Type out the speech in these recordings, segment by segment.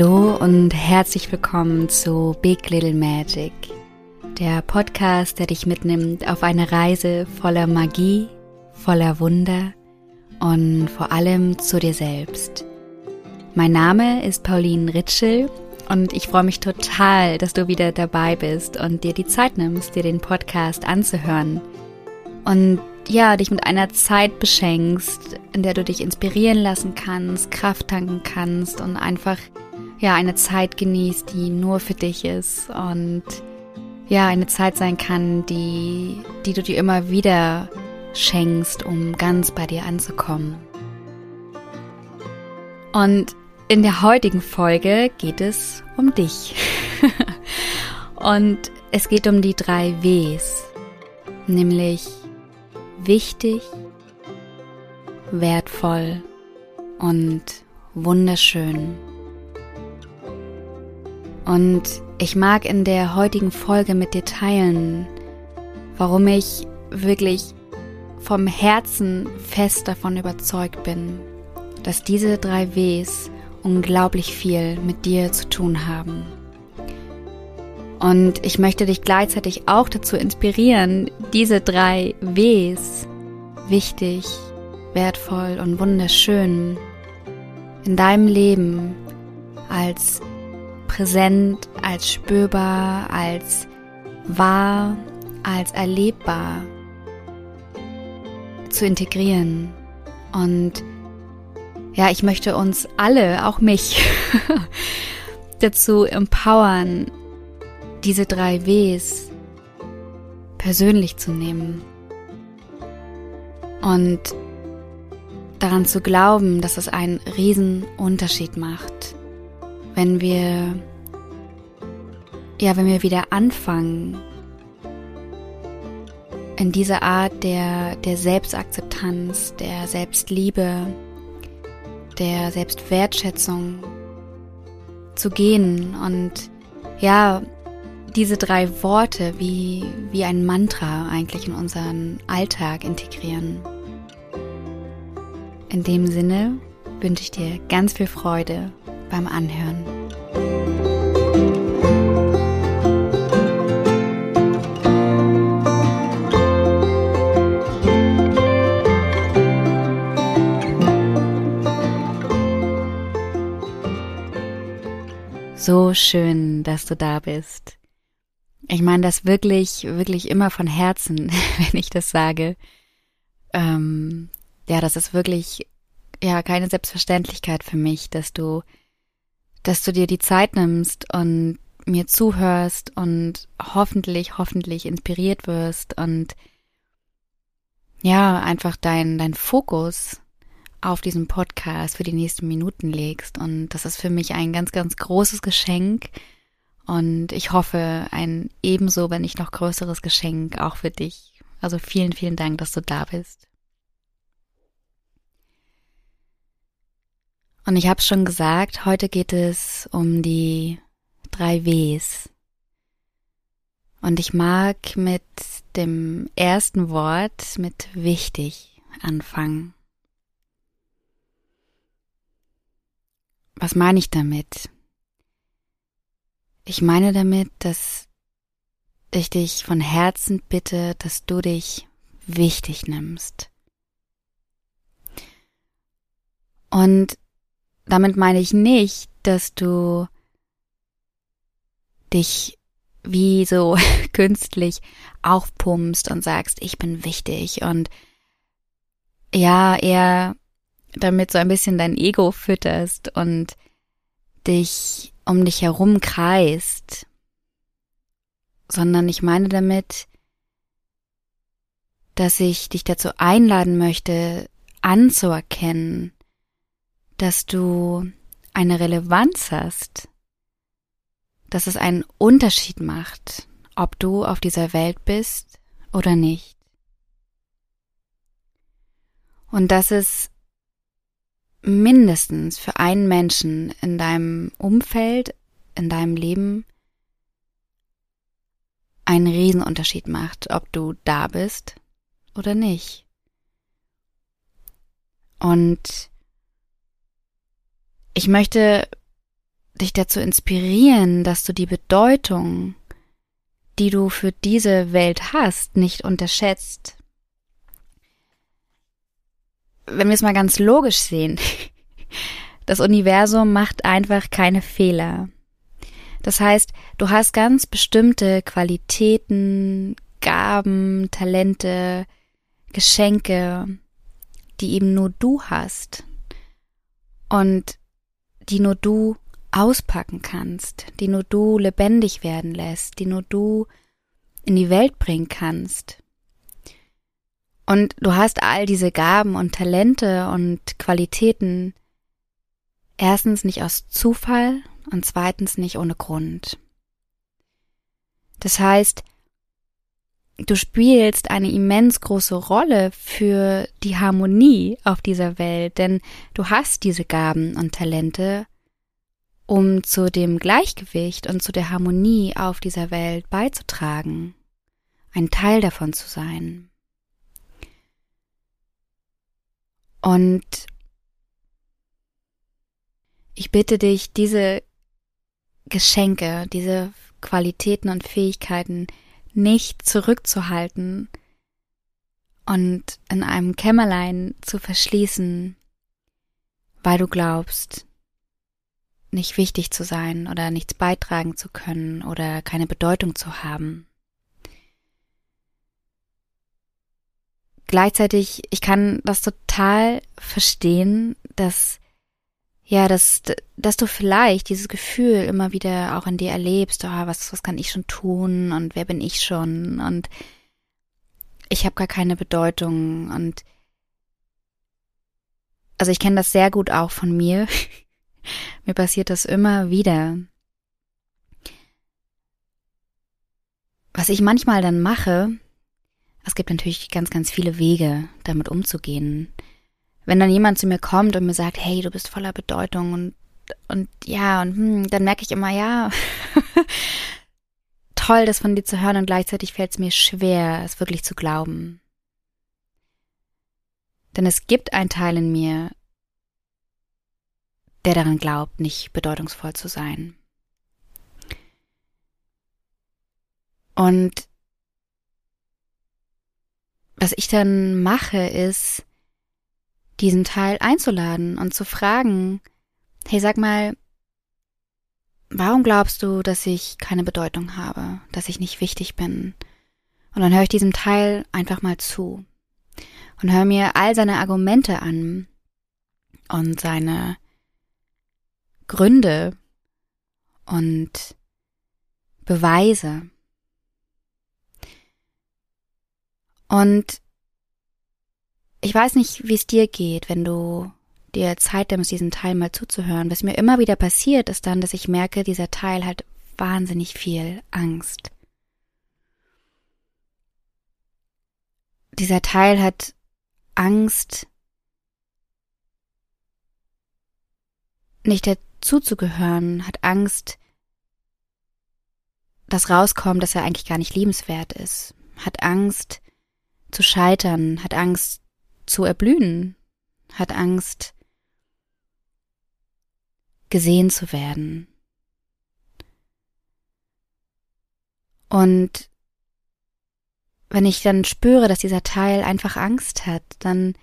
Hallo und herzlich willkommen zu Big Little Magic, der Podcast, der dich mitnimmt auf eine Reise voller Magie, voller Wunder und vor allem zu dir selbst. Mein Name ist Pauline Ritschel und ich freue mich total, dass du wieder dabei bist und dir die Zeit nimmst, dir den Podcast anzuhören. Und ja, dich mit einer Zeit beschenkst, in der du dich inspirieren lassen kannst, Kraft tanken kannst und einfach ja eine Zeit genießt, die nur für dich ist und ja eine Zeit sein kann, die die du dir immer wieder schenkst, um ganz bei dir anzukommen. Und in der heutigen Folge geht es um dich. und es geht um die drei Ws, nämlich wichtig, wertvoll und wunderschön. Und ich mag in der heutigen Folge mit dir teilen, warum ich wirklich vom Herzen fest davon überzeugt bin, dass diese drei Ws unglaublich viel mit dir zu tun haben. Und ich möchte dich gleichzeitig auch dazu inspirieren, diese drei Ws, wichtig, wertvoll und wunderschön, in deinem Leben als präsent, als spürbar, als wahr, als erlebbar zu integrieren. Und ja, ich möchte uns alle, auch mich, dazu empowern, diese drei Ws persönlich zu nehmen und daran zu glauben, dass es einen riesen Unterschied macht, wenn wir ja, wenn wir wieder anfangen, in diese Art der, der Selbstakzeptanz, der Selbstliebe, der Selbstwertschätzung zu gehen und ja, diese drei Worte wie, wie ein Mantra eigentlich in unseren Alltag integrieren. In dem Sinne wünsche ich dir ganz viel Freude beim Anhören. So schön, dass du da bist. Ich meine das wirklich, wirklich immer von Herzen, wenn ich das sage. Ähm, ja, das ist wirklich ja keine Selbstverständlichkeit für mich, dass du, dass du dir die Zeit nimmst und mir zuhörst und hoffentlich, hoffentlich inspiriert wirst und ja, einfach dein, dein Fokus auf diesem Podcast für die nächsten Minuten legst. Und das ist für mich ein ganz, ganz großes Geschenk und ich hoffe, ein ebenso, wenn nicht noch größeres Geschenk auch für dich. Also vielen, vielen Dank, dass du da bist. Und ich habe schon gesagt, heute geht es um die drei Ws. Und ich mag mit dem ersten Wort, mit wichtig, anfangen. Was meine ich damit? Ich meine damit, dass ich dich von Herzen bitte, dass du dich wichtig nimmst. Und damit meine ich nicht, dass du dich wie so künstlich aufpumpst und sagst, ich bin wichtig und ja, eher damit so ein bisschen dein Ego fütterst und dich um dich herum kreist, sondern ich meine damit, dass ich dich dazu einladen möchte, anzuerkennen, dass du eine Relevanz hast, dass es einen Unterschied macht, ob du auf dieser Welt bist oder nicht. Und dass es mindestens für einen Menschen in deinem Umfeld, in deinem Leben einen Riesenunterschied macht, ob du da bist oder nicht. Und ich möchte dich dazu inspirieren, dass du die Bedeutung, die du für diese Welt hast, nicht unterschätzt. Wenn wir es mal ganz logisch sehen, das Universum macht einfach keine Fehler. Das heißt, du hast ganz bestimmte Qualitäten, Gaben, Talente, Geschenke, die eben nur du hast und die nur du auspacken kannst, die nur du lebendig werden lässt, die nur du in die Welt bringen kannst. Und du hast all diese Gaben und Talente und Qualitäten erstens nicht aus Zufall und zweitens nicht ohne Grund. Das heißt, du spielst eine immens große Rolle für die Harmonie auf dieser Welt, denn du hast diese Gaben und Talente, um zu dem Gleichgewicht und zu der Harmonie auf dieser Welt beizutragen, ein Teil davon zu sein. Und ich bitte dich, diese Geschenke, diese Qualitäten und Fähigkeiten nicht zurückzuhalten und in einem Kämmerlein zu verschließen, weil du glaubst, nicht wichtig zu sein oder nichts beitragen zu können oder keine Bedeutung zu haben. Gleichzeitig, ich kann das total verstehen, dass ja, dass, dass du vielleicht dieses Gefühl immer wieder auch in dir erlebst, oh, was, was kann ich schon tun und wer bin ich schon und ich habe gar keine Bedeutung und also ich kenne das sehr gut auch von mir. mir passiert das immer wieder. Was ich manchmal dann mache, es gibt natürlich ganz, ganz viele Wege, damit umzugehen wenn dann jemand zu mir kommt und mir sagt, hey, du bist voller Bedeutung und, und ja, und hm, dann merke ich immer, ja, toll, das von dir zu hören und gleichzeitig fällt es mir schwer, es wirklich zu glauben. Denn es gibt einen Teil in mir, der daran glaubt, nicht bedeutungsvoll zu sein. Und was ich dann mache, ist, diesen Teil einzuladen und zu fragen, hey, sag mal, warum glaubst du, dass ich keine Bedeutung habe, dass ich nicht wichtig bin? Und dann höre ich diesem Teil einfach mal zu und höre mir all seine Argumente an und seine Gründe und Beweise. Und ich weiß nicht, wie es dir geht, wenn du dir Zeit nimmst, diesen Teil mal zuzuhören. Was mir immer wieder passiert, ist dann, dass ich merke, dieser Teil hat wahnsinnig viel Angst. Dieser Teil hat Angst, nicht dazuzugehören, hat Angst, dass rauskommt, dass er eigentlich gar nicht liebenswert ist, hat Angst zu scheitern, hat Angst zu erblühen, hat Angst, gesehen zu werden. Und wenn ich dann spüre, dass dieser Teil einfach Angst hat, dann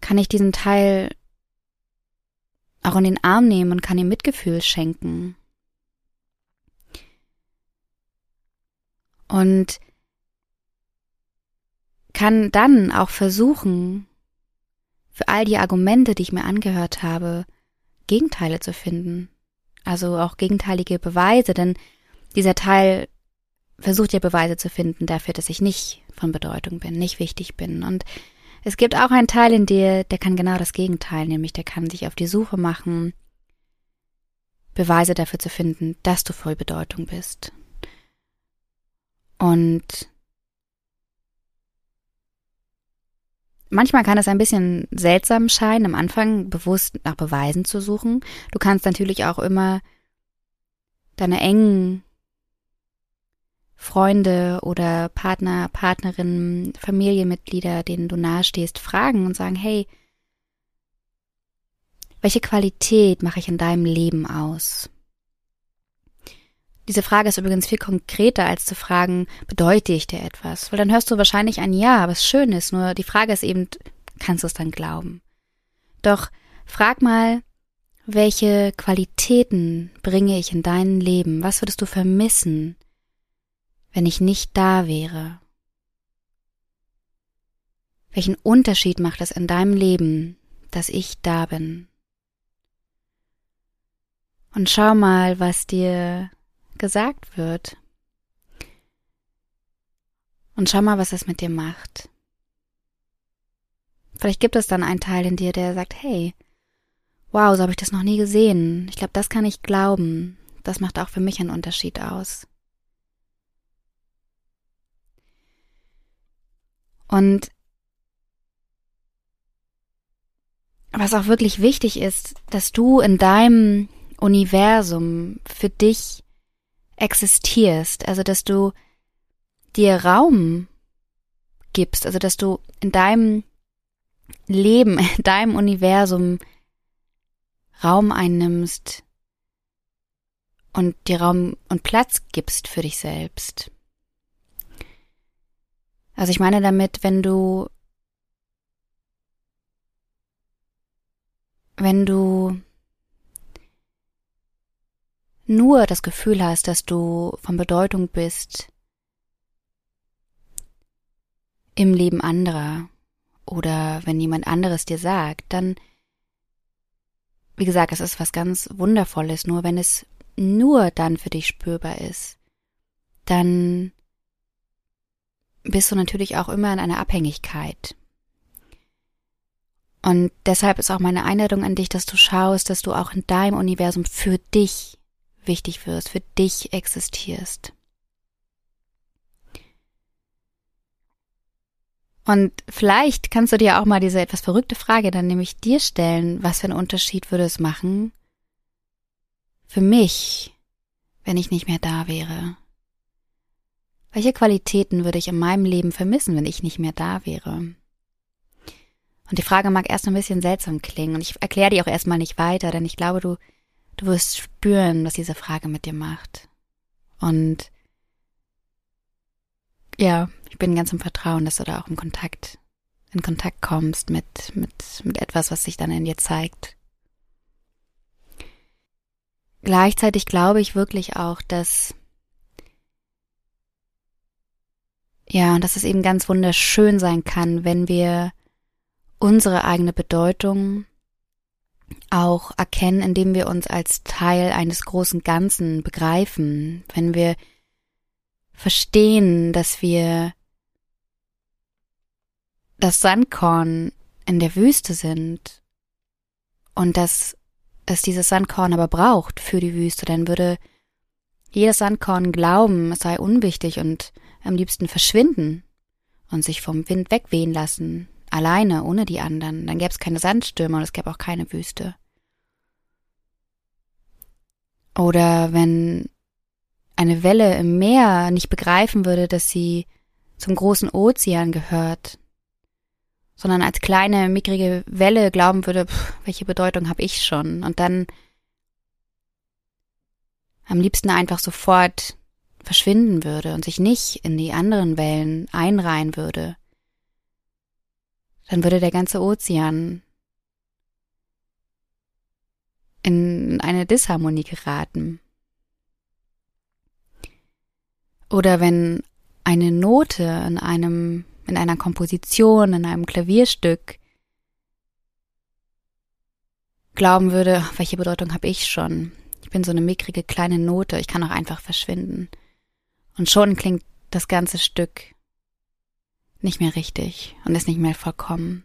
kann ich diesen Teil auch in den Arm nehmen und kann ihm Mitgefühl schenken. Und kann dann auch versuchen, für all die Argumente, die ich mir angehört habe, Gegenteile zu finden. Also auch gegenteilige Beweise, denn dieser Teil versucht ja Beweise zu finden dafür, dass ich nicht von Bedeutung bin, nicht wichtig bin. Und es gibt auch einen Teil in dir, der kann genau das Gegenteil, nämlich der kann sich auf die Suche machen, Beweise dafür zu finden, dass du voll Bedeutung bist. Und Manchmal kann es ein bisschen seltsam scheinen, am Anfang bewusst nach Beweisen zu suchen. Du kannst natürlich auch immer deine engen Freunde oder Partner, Partnerinnen, Familienmitglieder, denen du nahestehst, fragen und sagen, hey, Welche Qualität mache ich in deinem Leben aus? Diese Frage ist übrigens viel konkreter, als zu fragen, bedeute ich dir etwas? Weil dann hörst du wahrscheinlich ein Ja, was schön ist, nur die Frage ist eben, kannst du es dann glauben? Doch frag mal, welche Qualitäten bringe ich in dein Leben? Was würdest du vermissen, wenn ich nicht da wäre? Welchen Unterschied macht es in deinem Leben, dass ich da bin? Und schau mal, was dir gesagt wird. Und schau mal, was es mit dir macht. Vielleicht gibt es dann einen Teil in dir, der sagt, hey, wow, so habe ich das noch nie gesehen. Ich glaube, das kann ich glauben. Das macht auch für mich einen Unterschied aus. Und was auch wirklich wichtig ist, dass du in deinem Universum für dich existierst, also dass du dir Raum gibst, also dass du in deinem Leben, in deinem Universum Raum einnimmst und dir Raum und Platz gibst für dich selbst. Also ich meine damit, wenn du wenn du nur das Gefühl hast, dass du von Bedeutung bist im Leben anderer oder wenn jemand anderes dir sagt, dann, wie gesagt, es ist was ganz Wundervolles, nur wenn es nur dann für dich spürbar ist, dann bist du natürlich auch immer in einer Abhängigkeit. Und deshalb ist auch meine Einladung an dich, dass du schaust, dass du auch in deinem Universum für dich wichtig wirst, für dich existierst. Und vielleicht kannst du dir auch mal diese etwas verrückte Frage dann nämlich dir stellen, was für einen Unterschied würde es machen für mich, wenn ich nicht mehr da wäre? Welche Qualitäten würde ich in meinem Leben vermissen, wenn ich nicht mehr da wäre? Und die Frage mag erst ein bisschen seltsam klingen und ich erkläre die auch erstmal nicht weiter, denn ich glaube, du Du wirst spüren, was diese Frage mit dir macht. Und ja, ich bin ganz im Vertrauen, dass du da auch im Kontakt, in Kontakt kommst mit, mit, mit etwas, was sich dann in dir zeigt. Gleichzeitig glaube ich wirklich auch, dass ja, dass es eben ganz wunderschön sein kann, wenn wir unsere eigene Bedeutung auch erkennen, indem wir uns als Teil eines großen Ganzen begreifen, wenn wir verstehen, dass wir das Sandkorn in der Wüste sind und dass es dieses Sandkorn aber braucht für die Wüste, dann würde jedes Sandkorn glauben, es sei unwichtig und am liebsten verschwinden und sich vom Wind wegwehen lassen, alleine, ohne die anderen. Dann gäbe es keine Sandstürme und es gäbe auch keine Wüste. Oder wenn eine Welle im Meer nicht begreifen würde, dass sie zum großen Ozean gehört, sondern als kleine, mickrige Welle glauben würde, pff, welche Bedeutung habe ich schon? Und dann am liebsten einfach sofort verschwinden würde und sich nicht in die anderen Wellen einreihen würde, dann würde der ganze Ozean in eine Disharmonie geraten. Oder wenn eine Note in einem, in einer Komposition, in einem Klavierstück glauben würde, welche Bedeutung habe ich schon? Ich bin so eine mickrige kleine Note, ich kann auch einfach verschwinden. Und schon klingt das ganze Stück nicht mehr richtig und ist nicht mehr vollkommen.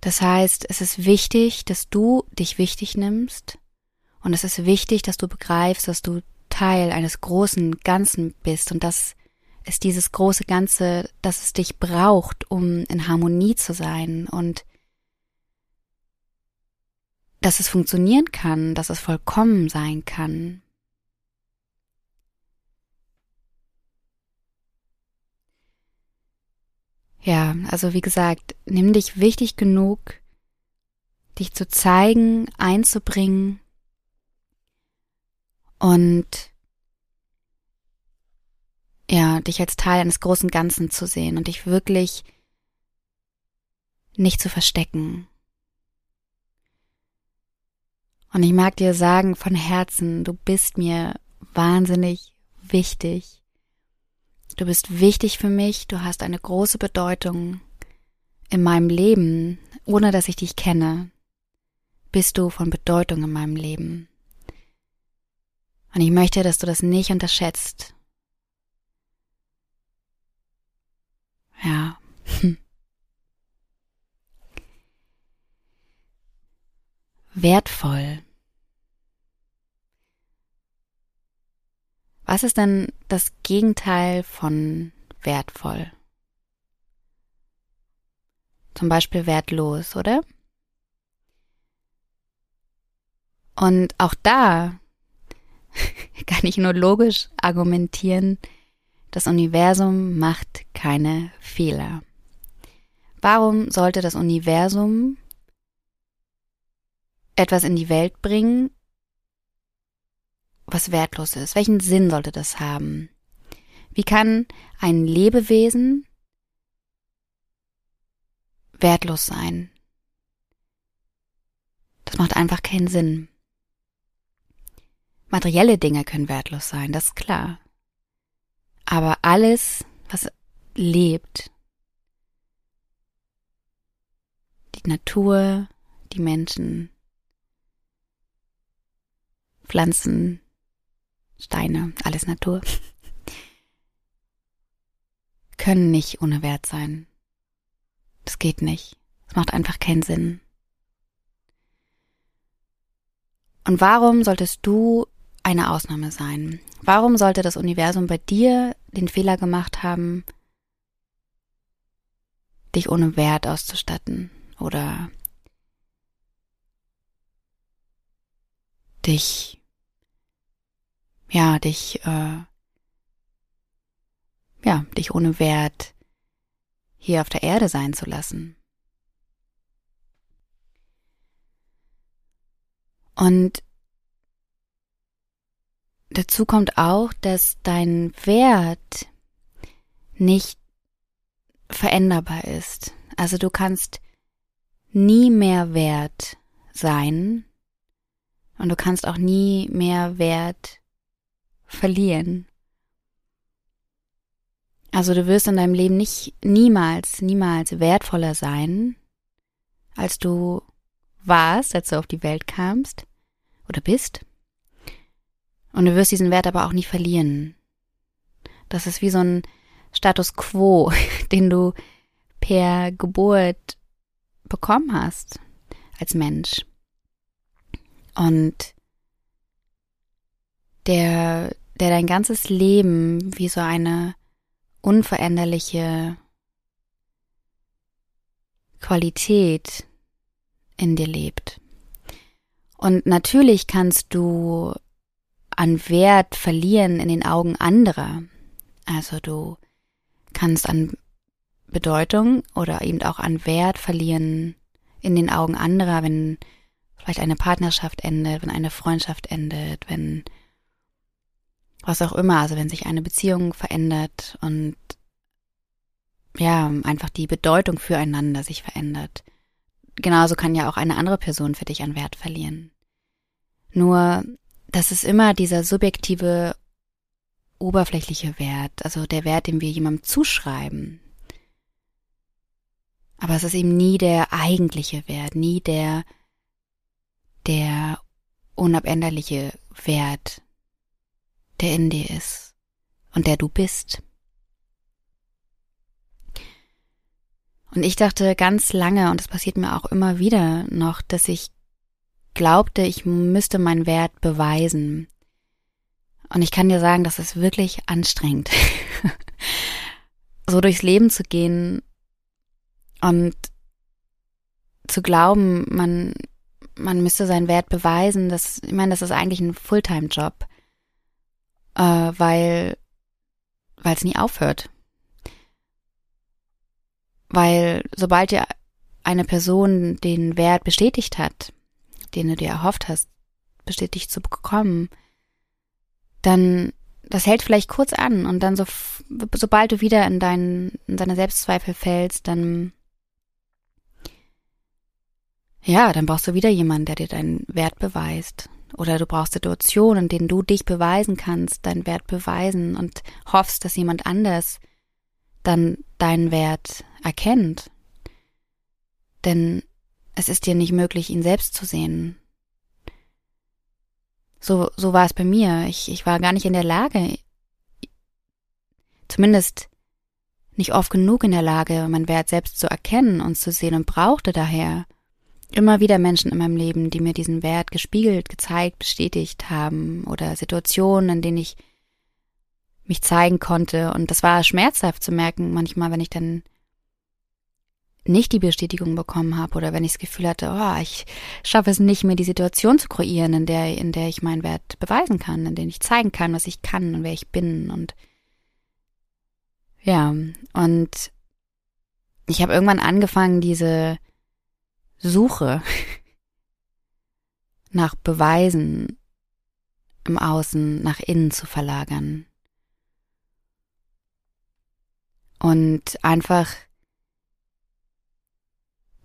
Das heißt, es ist wichtig, dass du dich wichtig nimmst und es ist wichtig, dass du begreifst, dass du Teil eines großen Ganzen bist und dass es dieses große Ganze, dass es dich braucht, um in Harmonie zu sein und dass es funktionieren kann, dass es vollkommen sein kann. Ja, also wie gesagt, nimm dich wichtig genug, dich zu zeigen, einzubringen und ja, dich als Teil eines großen Ganzen zu sehen und dich wirklich nicht zu verstecken. Und ich mag dir sagen von Herzen, du bist mir wahnsinnig wichtig. Du bist wichtig für mich, du hast eine große Bedeutung in meinem Leben, ohne dass ich dich kenne. Bist du von Bedeutung in meinem Leben. Und ich möchte, dass du das nicht unterschätzt. Ja. Wertvoll. Was ist denn das Gegenteil von wertvoll? Zum Beispiel wertlos, oder? Und auch da kann ich nur logisch argumentieren, das Universum macht keine Fehler. Warum sollte das Universum etwas in die Welt bringen, was wertlos ist? Welchen Sinn sollte das haben? Wie kann ein Lebewesen wertlos sein? Das macht einfach keinen Sinn. Materielle Dinge können wertlos sein, das ist klar. Aber alles, was lebt, die Natur, die Menschen, Pflanzen, Steine, alles Natur, können nicht ohne Wert sein. Das geht nicht. Es macht einfach keinen Sinn. Und warum solltest du eine Ausnahme sein? Warum sollte das Universum bei dir den Fehler gemacht haben, dich ohne Wert auszustatten oder dich, ja, dich, äh, ja, dich ohne Wert hier auf der Erde sein zu lassen? Und dazu kommt auch, dass dein Wert nicht veränderbar ist. Also du kannst nie mehr wert sein und du kannst auch nie mehr Wert verlieren. Also du wirst in deinem Leben nicht niemals, niemals wertvoller sein, als du warst, als du auf die Welt kamst oder bist. Und du wirst diesen Wert aber auch nie verlieren. Das ist wie so ein Status quo, den du per Geburt bekommen hast als Mensch. Und der, der dein ganzes Leben wie so eine unveränderliche Qualität in dir lebt. Und natürlich kannst du an Wert verlieren in den Augen anderer. Also du kannst an Bedeutung oder eben auch an Wert verlieren in den Augen anderer, wenn vielleicht eine Partnerschaft endet, wenn eine Freundschaft endet, wenn was auch immer, also wenn sich eine Beziehung verändert und ja, einfach die Bedeutung füreinander sich verändert genauso kann ja auch eine andere Person für dich an Wert verlieren. Nur, das ist immer dieser subjektive, oberflächliche Wert, also der Wert, den wir jemandem zuschreiben. Aber es ist eben nie der eigentliche Wert, nie der, der unabänderliche Wert, der in dir ist und der du bist. Und ich dachte ganz lange, und das passiert mir auch immer wieder noch, dass ich glaubte, ich müsste meinen Wert beweisen. Und ich kann dir sagen, das ist wirklich anstrengend, so durchs Leben zu gehen und zu glauben, man, man müsste seinen Wert beweisen. Das, ich meine, das ist eigentlich ein Fulltime-Job, äh, weil, weil es nie aufhört. Weil sobald dir eine Person den Wert bestätigt hat, den du dir erhofft hast, bestätigt zu bekommen, dann das hält vielleicht kurz an und dann so, sobald du wieder in deinen, in deine Selbstzweifel fällst, dann, ja, dann brauchst du wieder jemanden, der dir deinen Wert beweist. Oder du brauchst Situationen, in denen du dich beweisen kannst, deinen Wert beweisen und hoffst, dass jemand anders dann deinen Wert erkennt. Denn es ist dir nicht möglich, ihn selbst zu sehen. So, so war es bei mir. Ich, ich war gar nicht in der Lage, zumindest nicht oft genug in der Lage, meinen Wert selbst zu erkennen und zu sehen und brauchte daher immer wieder Menschen in meinem Leben, die mir diesen Wert gespiegelt, gezeigt, bestätigt haben oder Situationen, in denen ich mich zeigen konnte. Und das war schmerzhaft zu merken, manchmal, wenn ich dann nicht die Bestätigung bekommen habe oder wenn ich das Gefühl hatte, oh, ich schaffe es nicht mehr, die Situation zu kreieren, in der, in der ich meinen Wert beweisen kann, in der ich zeigen kann, was ich kann und wer ich bin und ja, und ich habe irgendwann angefangen, diese Suche nach Beweisen im Außen nach innen zu verlagern. Und einfach,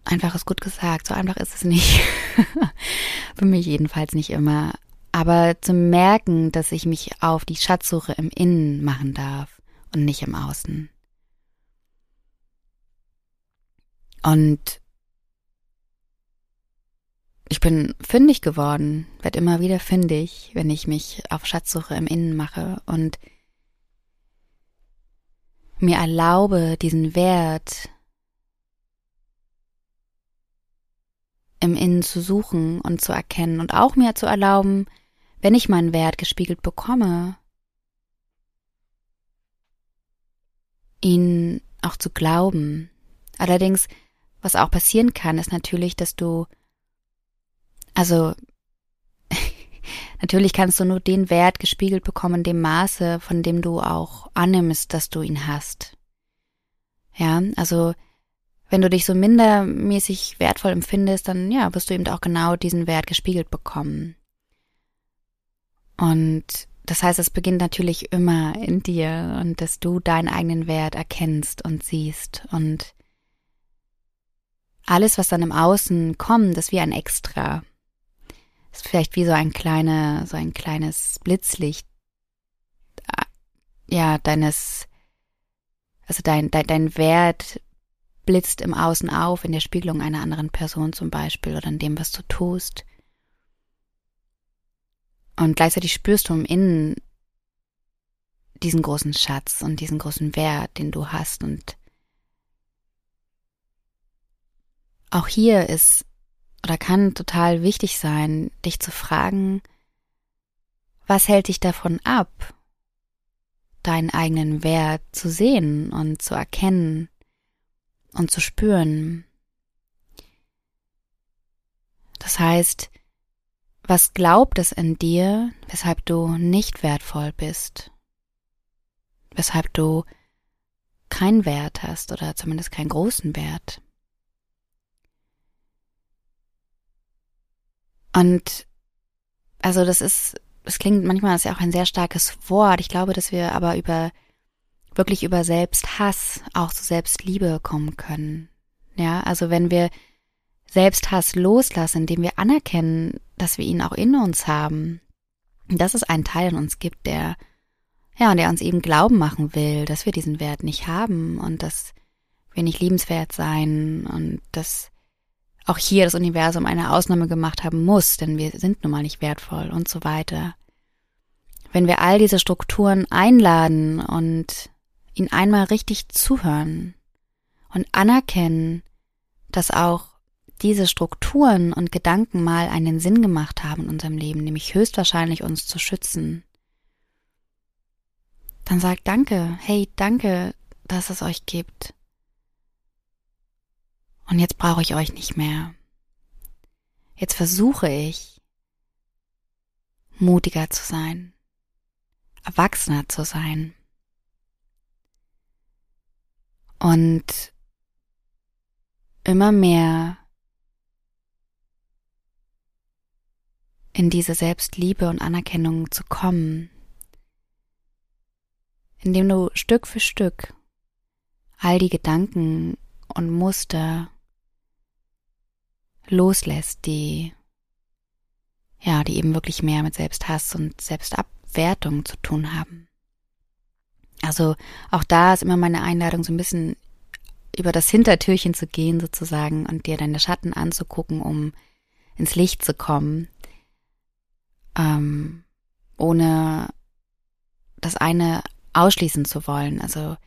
einfach ist gut gesagt, so einfach ist es nicht. Für mich jedenfalls nicht immer. Aber zu merken, dass ich mich auf die Schatzsuche im Innen machen darf und nicht im Außen. Und ich bin fündig geworden, werde immer wieder fündig, wenn ich mich auf Schatzsuche im Innen mache und mir erlaube, diesen Wert im Innen zu suchen und zu erkennen und auch mir zu erlauben, wenn ich meinen Wert gespiegelt bekomme, ihn auch zu glauben. Allerdings, was auch passieren kann, ist natürlich, dass du also natürlich kannst du nur den Wert gespiegelt bekommen dem Maße, von dem du auch annimmst, dass du ihn hast. Ja, also wenn du dich so mindermäßig wertvoll empfindest, dann ja, wirst du eben auch genau diesen Wert gespiegelt bekommen. Und das heißt, es beginnt natürlich immer in dir und dass du deinen eigenen Wert erkennst und siehst und alles, was dann im Außen kommt, ist wie ein Extra ist vielleicht wie so ein kleine, so ein kleines Blitzlicht, ja, deines, also dein, dein, dein Wert blitzt im Außen auf, in der Spiegelung einer anderen Person zum Beispiel oder in dem, was du tust. Und gleichzeitig spürst du im Innen diesen großen Schatz und diesen großen Wert, den du hast. Und auch hier ist oder kann total wichtig sein, dich zu fragen, was hält dich davon ab, deinen eigenen Wert zu sehen und zu erkennen und zu spüren. Das heißt, was glaubt es in dir, weshalb du nicht wertvoll bist, weshalb du keinen Wert hast oder zumindest keinen großen Wert. Und also das ist, es klingt manchmal ist ja auch ein sehr starkes Wort. Ich glaube, dass wir aber über wirklich über Selbsthass auch zu Selbstliebe kommen können. Ja, also wenn wir Selbsthass loslassen, indem wir anerkennen, dass wir ihn auch in uns haben, dass es einen Teil in uns gibt, der ja, der uns eben glauben machen will, dass wir diesen Wert nicht haben und dass wir nicht liebenswert sein und dass auch hier das Universum eine Ausnahme gemacht haben muss, denn wir sind nun mal nicht wertvoll und so weiter. Wenn wir all diese Strukturen einladen und ihnen einmal richtig zuhören und anerkennen, dass auch diese Strukturen und Gedanken mal einen Sinn gemacht haben in unserem Leben, nämlich höchstwahrscheinlich uns zu schützen, dann sagt Danke, hey, danke, dass es euch gibt. Und jetzt brauche ich euch nicht mehr. Jetzt versuche ich, mutiger zu sein, erwachsener zu sein. Und immer mehr in diese Selbstliebe und Anerkennung zu kommen, indem du Stück für Stück all die Gedanken und Muster loslässt, die ja, die eben wirklich mehr mit Selbsthass und Selbstabwertung zu tun haben. Also auch da ist immer meine Einladung, so ein bisschen über das Hintertürchen zu gehen sozusagen und dir deine Schatten anzugucken, um ins Licht zu kommen, ähm, ohne das eine ausschließen zu wollen. Also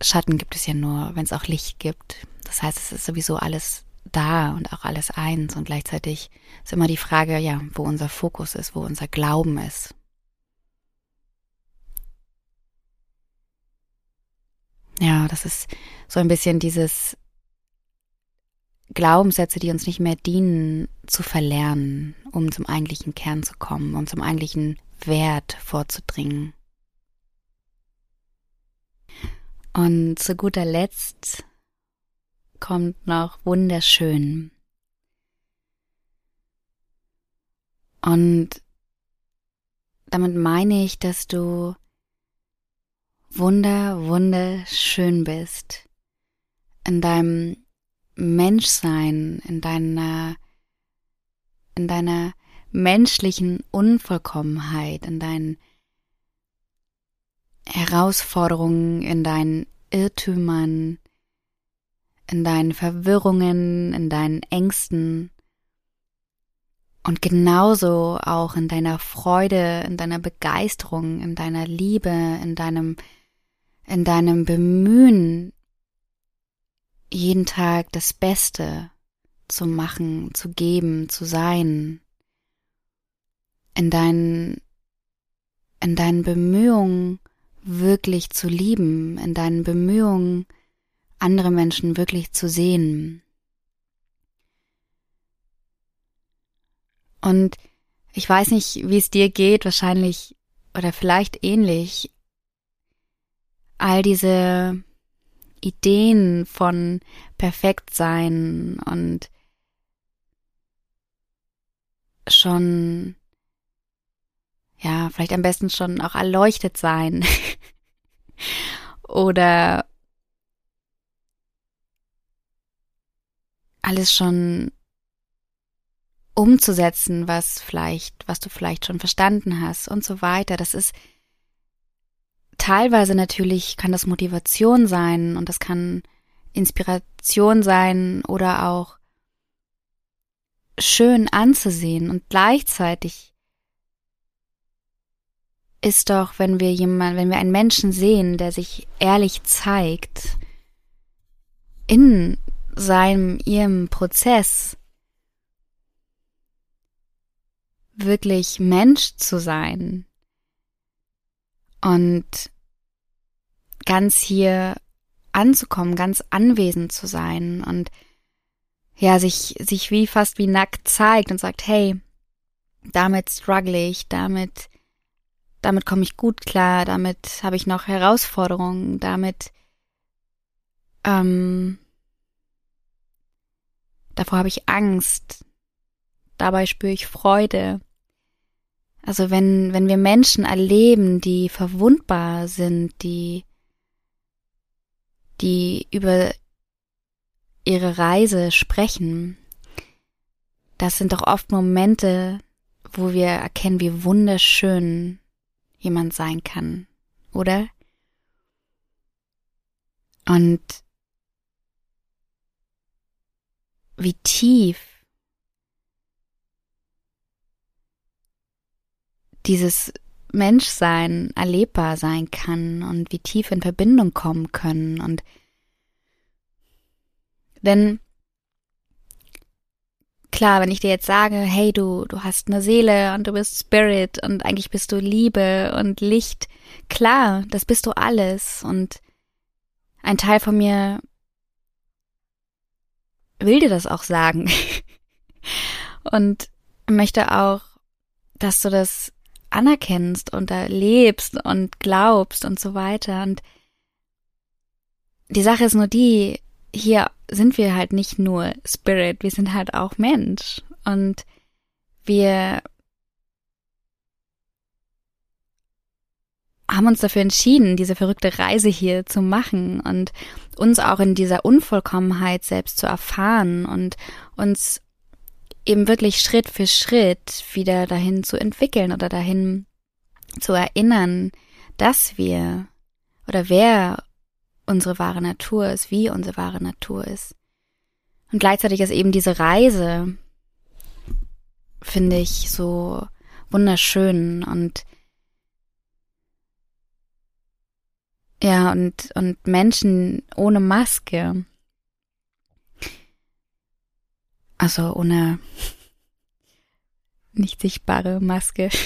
Schatten gibt es ja nur, wenn es auch Licht gibt. Das heißt, es ist sowieso alles da und auch alles eins und gleichzeitig ist immer die Frage, ja, wo unser Fokus ist, wo unser Glauben ist. Ja, das ist so ein bisschen dieses Glaubenssätze, die uns nicht mehr dienen, zu verlernen, um zum eigentlichen Kern zu kommen, um zum eigentlichen Wert vorzudringen. Und zu guter Letzt kommt noch wunderschön. Und damit meine ich, dass du wunder, wunderschön bist. In deinem Menschsein, in deiner, in deiner menschlichen Unvollkommenheit, in deinen Herausforderungen, in deinen Irrtümern, in deinen Verwirrungen, in deinen Ängsten. Und genauso auch in deiner Freude, in deiner Begeisterung, in deiner Liebe, in deinem in deinem Bemühen, jeden Tag das Beste zu machen, zu geben, zu sein, in deinen, in deinen Bemühungen wirklich zu lieben, in deinen Bemühungen andere Menschen wirklich zu sehen. Und ich weiß nicht, wie es dir geht, wahrscheinlich oder vielleicht ähnlich, all diese Ideen von perfekt sein und schon, ja, vielleicht am besten schon auch erleuchtet sein oder alles schon umzusetzen, was vielleicht, was du vielleicht schon verstanden hast und so weiter. Das ist teilweise natürlich kann das Motivation sein und das kann Inspiration sein oder auch schön anzusehen und gleichzeitig ist doch, wenn wir jemand, wenn wir einen Menschen sehen, der sich ehrlich zeigt in seinem, ihrem Prozess, wirklich Mensch zu sein, und ganz hier anzukommen, ganz anwesend zu sein und ja, sich, sich wie fast wie nackt zeigt und sagt, hey, damit struggle ich, damit, damit komme ich gut klar, damit habe ich noch Herausforderungen, damit, ähm, davor habe ich Angst, dabei spüre ich Freude. Also wenn, wenn wir Menschen erleben, die verwundbar sind, die, die über ihre Reise sprechen, das sind doch oft Momente, wo wir erkennen, wie wunderschön jemand sein kann, oder? Und wie tief dieses Menschsein erlebbar sein kann und wie tief in Verbindung kommen können und denn klar, wenn ich dir jetzt sage, hey, du, du hast eine Seele und du bist Spirit und eigentlich bist du Liebe und Licht, klar, das bist du alles und ein Teil von mir will dir das auch sagen und möchte auch, dass du das anerkennst und erlebst und glaubst und so weiter. Und die Sache ist nur die, hier sind wir halt nicht nur Spirit, wir sind halt auch Mensch. Und wir haben uns dafür entschieden, diese verrückte Reise hier zu machen und uns auch in dieser Unvollkommenheit selbst zu erfahren und uns eben wirklich Schritt für Schritt wieder dahin zu entwickeln oder dahin zu erinnern, dass wir oder wer unsere wahre Natur ist, wie unsere wahre Natur ist. Und gleichzeitig ist eben diese Reise, finde ich, so wunderschön und ja, und, und Menschen ohne Maske. Also ohne nicht sichtbare Maske.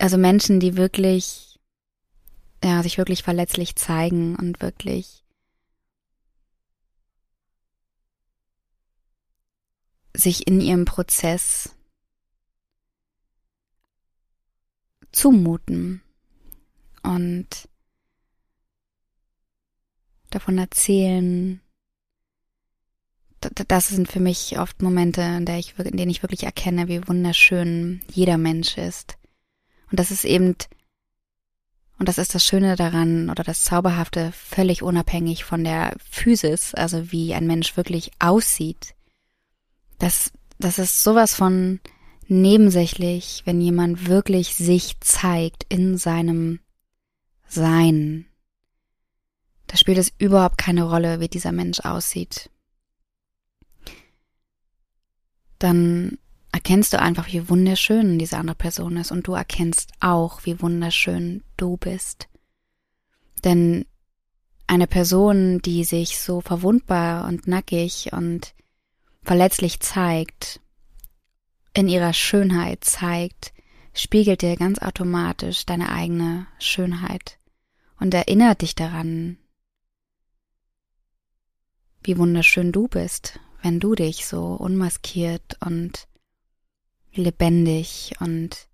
Also Menschen, die wirklich, ja, sich wirklich verletzlich zeigen und wirklich sich in ihrem Prozess zumuten und davon erzählen. Das sind für mich oft Momente, in, denen ich wirklich erkenne, wie wunderschön jeder Mensch ist. Und das ist eben, und das ist das Schöne daran oder das Zauberhafte, völlig unabhängig von der Physis, also wie ein Mensch wirklich aussieht. Das, das ist sowas von nebensächlich, wenn jemand wirklich sich zeigt in seinem Sein. Da spielt es überhaupt keine Rolle, wie dieser Mensch aussieht. Dann erkennst du einfach, wie wunderschön diese andere Person ist und du erkennst auch, wie wunderschön du bist. Denn eine Person, die sich so verwundbar und nackig und verletzlich zeigt, in ihrer Schönheit zeigt, spiegelt dir ganz automatisch deine eigene Schönheit und erinnert dich daran, wie wunderschön du bist, wenn du dich so unmaskiert und lebendig und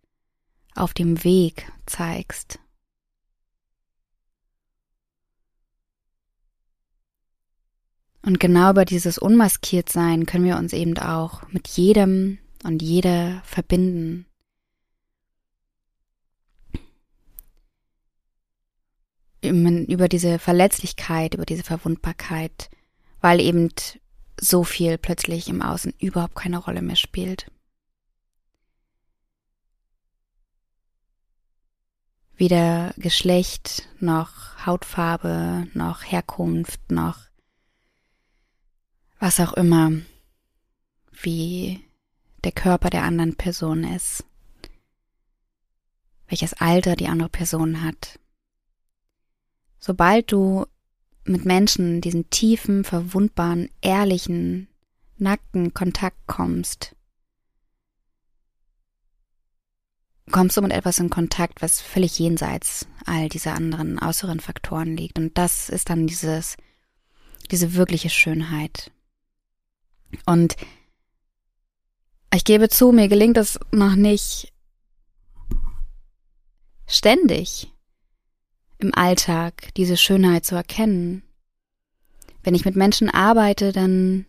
auf dem Weg zeigst. Und genau über dieses Unmaskiertsein können wir uns eben auch mit jedem und jeder verbinden. Über diese Verletzlichkeit, über diese Verwundbarkeit, weil eben so viel plötzlich im Außen überhaupt keine Rolle mehr spielt. Weder Geschlecht noch Hautfarbe noch Herkunft noch was auch immer, wie der Körper der anderen Person ist, welches Alter die andere Person hat. Sobald du mit Menschen diesen tiefen, verwundbaren, ehrlichen, nackten Kontakt kommst, kommst du mit etwas in Kontakt, was völlig jenseits all dieser anderen äußeren Faktoren liegt. Und das ist dann dieses, diese wirkliche Schönheit. Und ich gebe zu, mir gelingt es noch nicht ständig im Alltag diese Schönheit zu erkennen. Wenn ich mit Menschen arbeite, dann,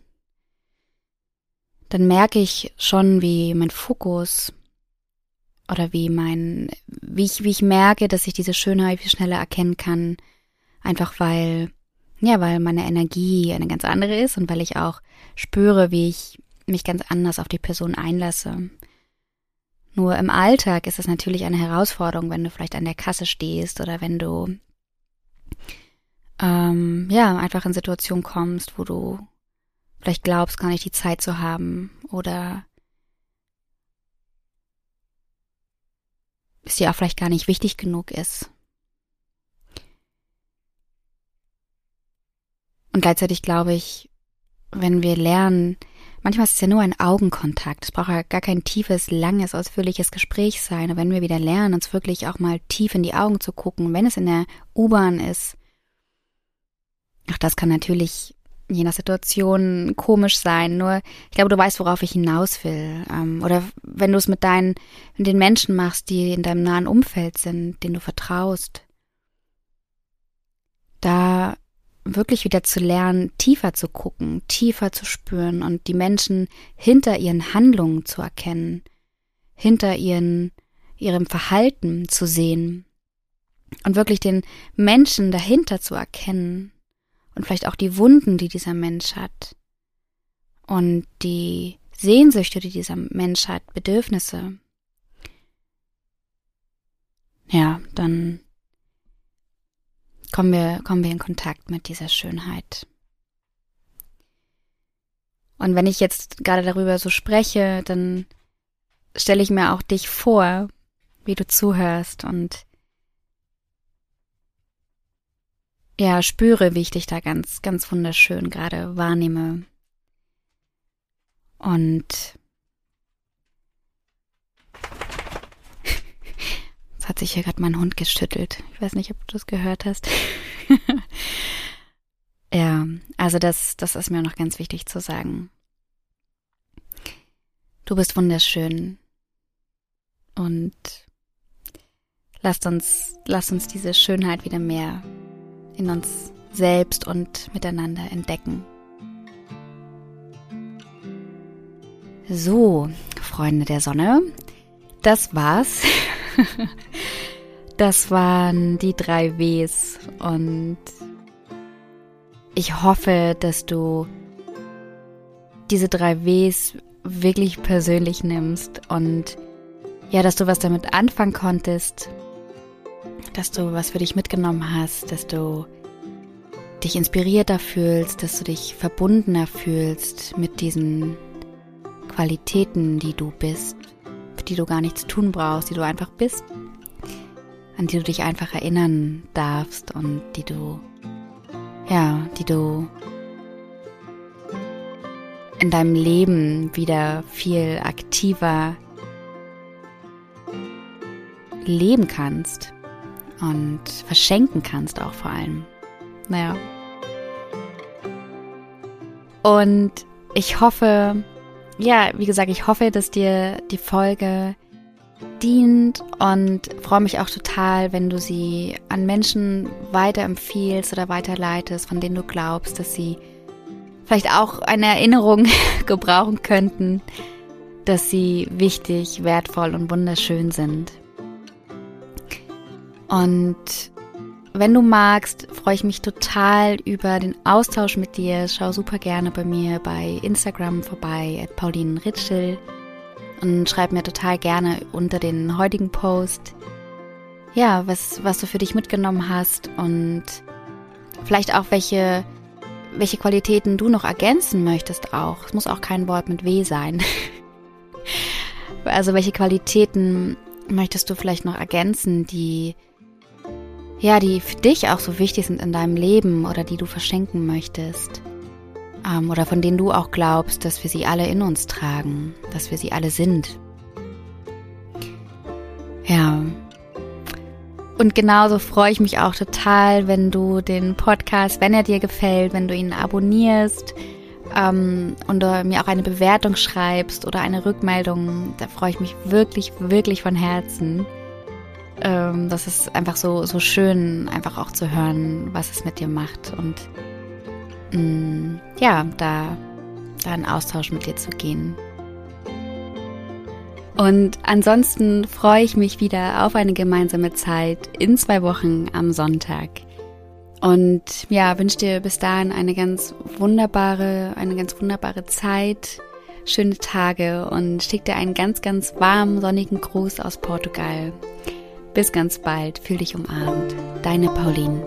dann merke ich schon, wie mein Fokus oder wie mein, wie ich, wie ich merke, dass ich diese Schönheit viel schneller erkennen kann, einfach weil, ja, weil meine Energie eine ganz andere ist und weil ich auch spüre, wie ich mich ganz anders auf die Person einlasse. Nur im Alltag ist es natürlich eine Herausforderung, wenn du vielleicht an der Kasse stehst oder wenn du ähm, ja einfach in Situationen kommst, wo du vielleicht glaubst, gar nicht die Zeit zu haben oder es dir auch vielleicht gar nicht wichtig genug ist. Und gleichzeitig glaube ich, wenn wir lernen, manchmal ist es ja nur ein Augenkontakt. Es braucht ja gar kein tiefes, langes, ausführliches Gespräch sein. Aber wenn wir wieder lernen, uns wirklich auch mal tief in die Augen zu gucken, wenn es in der U-Bahn ist, ach, das kann natürlich je nach Situation komisch sein. Nur ich glaube, du weißt, worauf ich hinaus will. Ähm, oder wenn du es mit deinen, mit den Menschen machst, die in deinem nahen Umfeld sind, denen du vertraust. da wirklich wieder zu lernen, tiefer zu gucken, tiefer zu spüren und die Menschen hinter ihren Handlungen zu erkennen, hinter ihren, ihrem Verhalten zu sehen und wirklich den Menschen dahinter zu erkennen und vielleicht auch die Wunden, die dieser Mensch hat und die Sehnsüchte, die dieser Mensch hat, Bedürfnisse. Ja, dann kommen wir, kommen wir in Kontakt mit dieser Schönheit. Und wenn ich jetzt gerade darüber so spreche, dann stelle ich mir auch dich vor, wie du zuhörst und ja, spüre, wie ich dich da ganz, ganz wunderschön gerade wahrnehme. Und Jetzt hat sich hier gerade mein Hund geschüttelt. Ich weiß nicht, ob du das gehört hast. ja, also das, das ist mir noch ganz wichtig zu sagen. Du bist wunderschön. Und lasst uns, lasst uns diese Schönheit wieder mehr in uns selbst und miteinander entdecken. So, Freunde der Sonne, das war's das waren die drei Ws und ich hoffe, dass du diese drei Ws wirklich persönlich nimmst und ja, dass du was damit anfangen konntest, dass du was für dich mitgenommen hast, dass du dich inspirierter fühlst, dass du dich verbundener fühlst mit diesen Qualitäten, die du bist die du gar nichts tun brauchst, die du einfach bist, an die du dich einfach erinnern darfst und die du, ja, die du in deinem Leben wieder viel aktiver leben kannst und verschenken kannst auch vor allem. Naja. Und ich hoffe, ja, wie gesagt, ich hoffe, dass dir die Folge dient und freue mich auch total, wenn du sie an Menschen weiterempfiehlst oder weiterleitest, von denen du glaubst, dass sie vielleicht auch eine Erinnerung gebrauchen könnten, dass sie wichtig, wertvoll und wunderschön sind. Und wenn du magst, freue ich mich total über den Austausch mit dir. Schau super gerne bei mir bei Instagram vorbei, at Pauline Ritschel. Und schreib mir total gerne unter den heutigen Post, ja, was, was du für dich mitgenommen hast und vielleicht auch welche, welche Qualitäten du noch ergänzen möchtest auch. Es muss auch kein Wort mit W sein. also welche Qualitäten möchtest du vielleicht noch ergänzen, die ja, die für dich auch so wichtig sind in deinem Leben oder die du verschenken möchtest. Ähm, oder von denen du auch glaubst, dass wir sie alle in uns tragen, dass wir sie alle sind. Ja. Und genauso freue ich mich auch total, wenn du den Podcast, wenn er dir gefällt, wenn du ihn abonnierst ähm, und du mir auch eine Bewertung schreibst oder eine Rückmeldung. Da freue ich mich wirklich, wirklich von Herzen. Ähm, das ist einfach so, so schön, einfach auch zu hören, was es mit dir macht und mh, mm, ja, da, da in Austausch mit dir zu gehen. Und ansonsten freue ich mich wieder auf eine gemeinsame Zeit in zwei Wochen am Sonntag. Und ja, wünsche dir bis dahin eine ganz wunderbare, eine ganz wunderbare Zeit, schöne Tage und schick dir einen ganz, ganz warmen, sonnigen Gruß aus Portugal. Bis ganz bald, fühl dich umarmt. Deine Pauline.